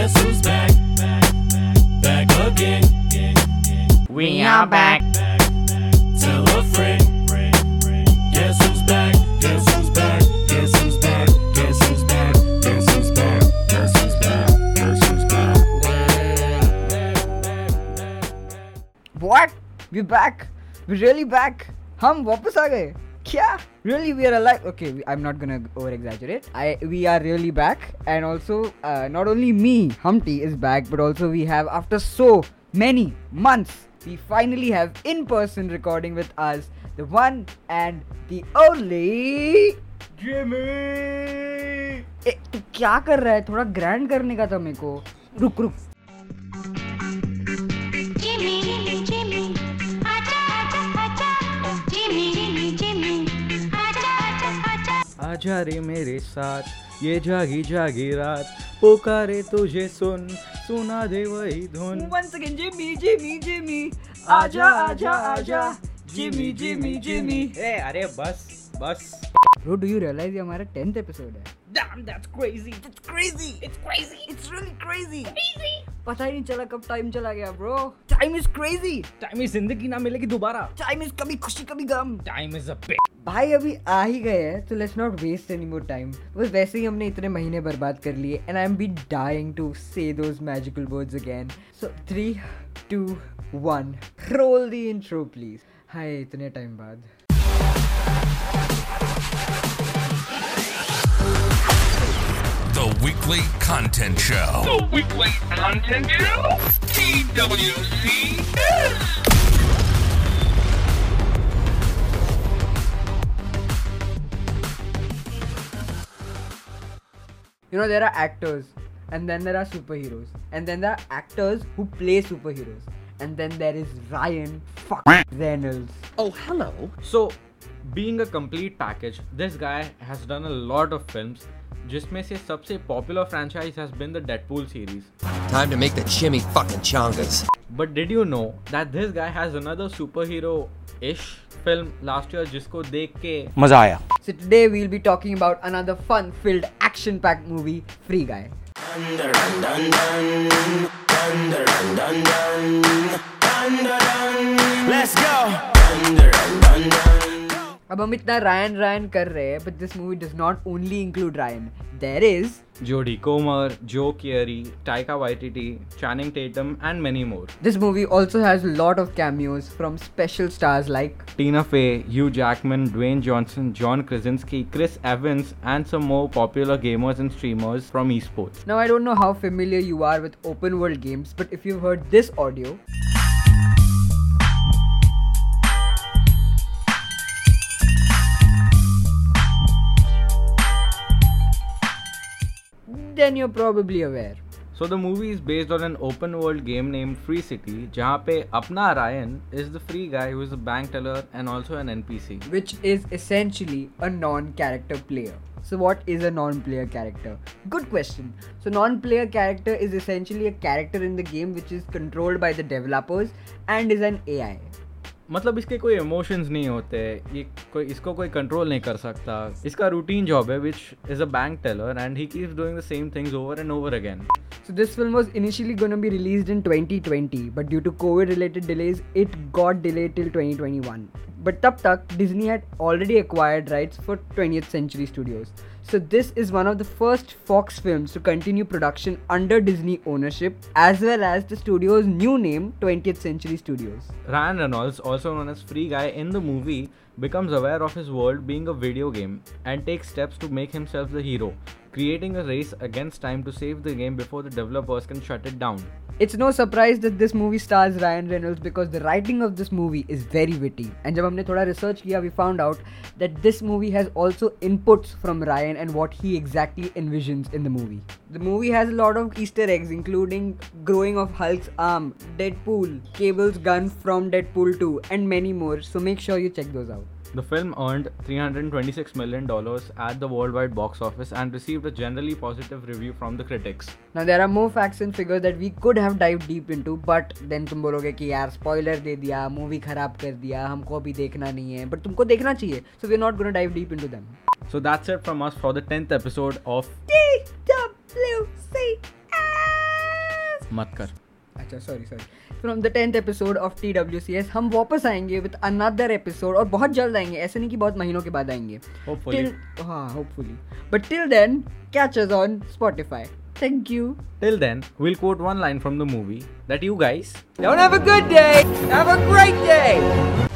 Guess who's back? Back again. We are back. Tell a friend. Guess who's back? Guess who's back? Guess who's back? Guess who's back? Guess who's back? Guess who's back? Guess who's back? What? We're back. We're really back. हम वापस आ गए क्या really we are alive okay we, i'm not gonna over exaggerate i we are really back and also uh, not only me humpty is back but also we have after so many months we finally have in person recording with us the one and the only jimmy ए, तू क्या कर रहा है थोड़ा grand करने का था मेरे को रुक रुक आजा रे मेरे साथ ये जागी जागी रात पुकारे तुझे सुन सुना दे वही धुन Once again, Jimmy, Jimmy, Jimmy. Aja, aja, aja. Jimmy, Jimmy, Jimmy. ए अरे बस बस Bro, do you realize ये हमारा 10th episode है? Damn, that's crazy. It's crazy. It's crazy. It's really crazy. Crazy. पता ही नहीं चला कब टाइम चला गया bro. Time is crazy. Time इस ज़िंदगी ना मिलेगी दोबारा. Time is कभी खुशी कभी गम. टाइम इज़ अ भाई अभी आ ही गए हैं तो let's not waste any more time बस वैसे ही हमने इतने महीने बर्बाद कर लिए and I am be dying to say those magical words again so three two one roll the intro please hi इतने टाइम बाद. The weekly content show. The weekly content show. TWC. you know there are actors and then there are superheroes and then there are actors who play superheroes and then there is ryan fuck reynolds Oh, hello. So, being a complete package, this guy has done a lot of films. जिसमें से सबसे popular franchise has been the Deadpool series time to make the chimi fucking changas but did you know that this guy has another superhero ish film last year जिसको देख के मज़ा आया So today we'll be talking about another fun filled action packed movie Free Guy. Let's go. अब हम इतना Ryan Ryan कर रहे हैं but this movie does not only include Ryan there is Jodie Comer, Joe Keery, Taika Waititi, Channing Tatum, and many more. this movie also has a lot of cameos from special stars like Tina Fey, Hugh Jackman, Dwayne Johnson, John Krasinski, Chris Evans, and some more popular gamers and streamers from esports. Now, I don't know how familiar you are with open world games, but if you've heard this audio, then you're probably aware. So the movie is based on an open world game named Free City, जहाँ पे अपना Ryan is the free guy who is a bank teller and also an NPC. which is essentially a non-character player. So what is a non-player character? Good question. So non-player character is essentially a character in the game which is controlled by the developers and is an AI. मतलब इसके कोई emotions नहीं होते, ये कोई, इसको कोई control नहीं कर सकता। इसका रूटीन जॉब है which is a bank teller and he keeps doing the same things over and over again so this film was initially gonna be release in twenty twenty but due to COVID related delays it got delay till twenty twenty one But tab tak, Disney had already acquired rights for 20th Century Studios. So this is one of the first Fox films to continue production under Disney ownership, as well as the studio's new name, 20th Century Studios. Ryan Reynolds, also known as Free Guy in the movie, becomes aware of his world being a video game and takes steps to make himself the hero, creating a race against time to save the game before the developers can shut it down. It's no surprise that this movie stars Ryan Reynolds because the writing of this movie is very witty. And जब हमने थोड़ा research किया, we found out that this movie has also inputs from Ryan and what he exactly envisions in the movie. The movie has a lot of Easter eggs, including growing of Hulk's arm, Deadpool, Cable's gun from Deadpool 2, and many more. So make sure you check those out. The film earned $326 million at the worldwide box office and received a generally positive review from the critics. Now there are more facts and figures that we could have dived deep into, but then तुम बोलोगे कि यार spoiler दे दिया, movie खराब कर दिया, हमको अभी देखना नहीं है, but तुमको देखना चाहिए. So we're not gonna dive deep into them. So that's it from us for the 10th episode of TWC. मत कर अच्छा sorry sorry from the tenth episode of T W C S हम वापस आएँगे with another episode और बहुत जल्द आएँगे ऐसे नहीं कि बहुत महीनों के बाद आएँगे. हाँ hopefully but till then catch us on Spotify Thank you. Till then, we'll quote one line from the movie that you guys Don't have a good day. Have a great day.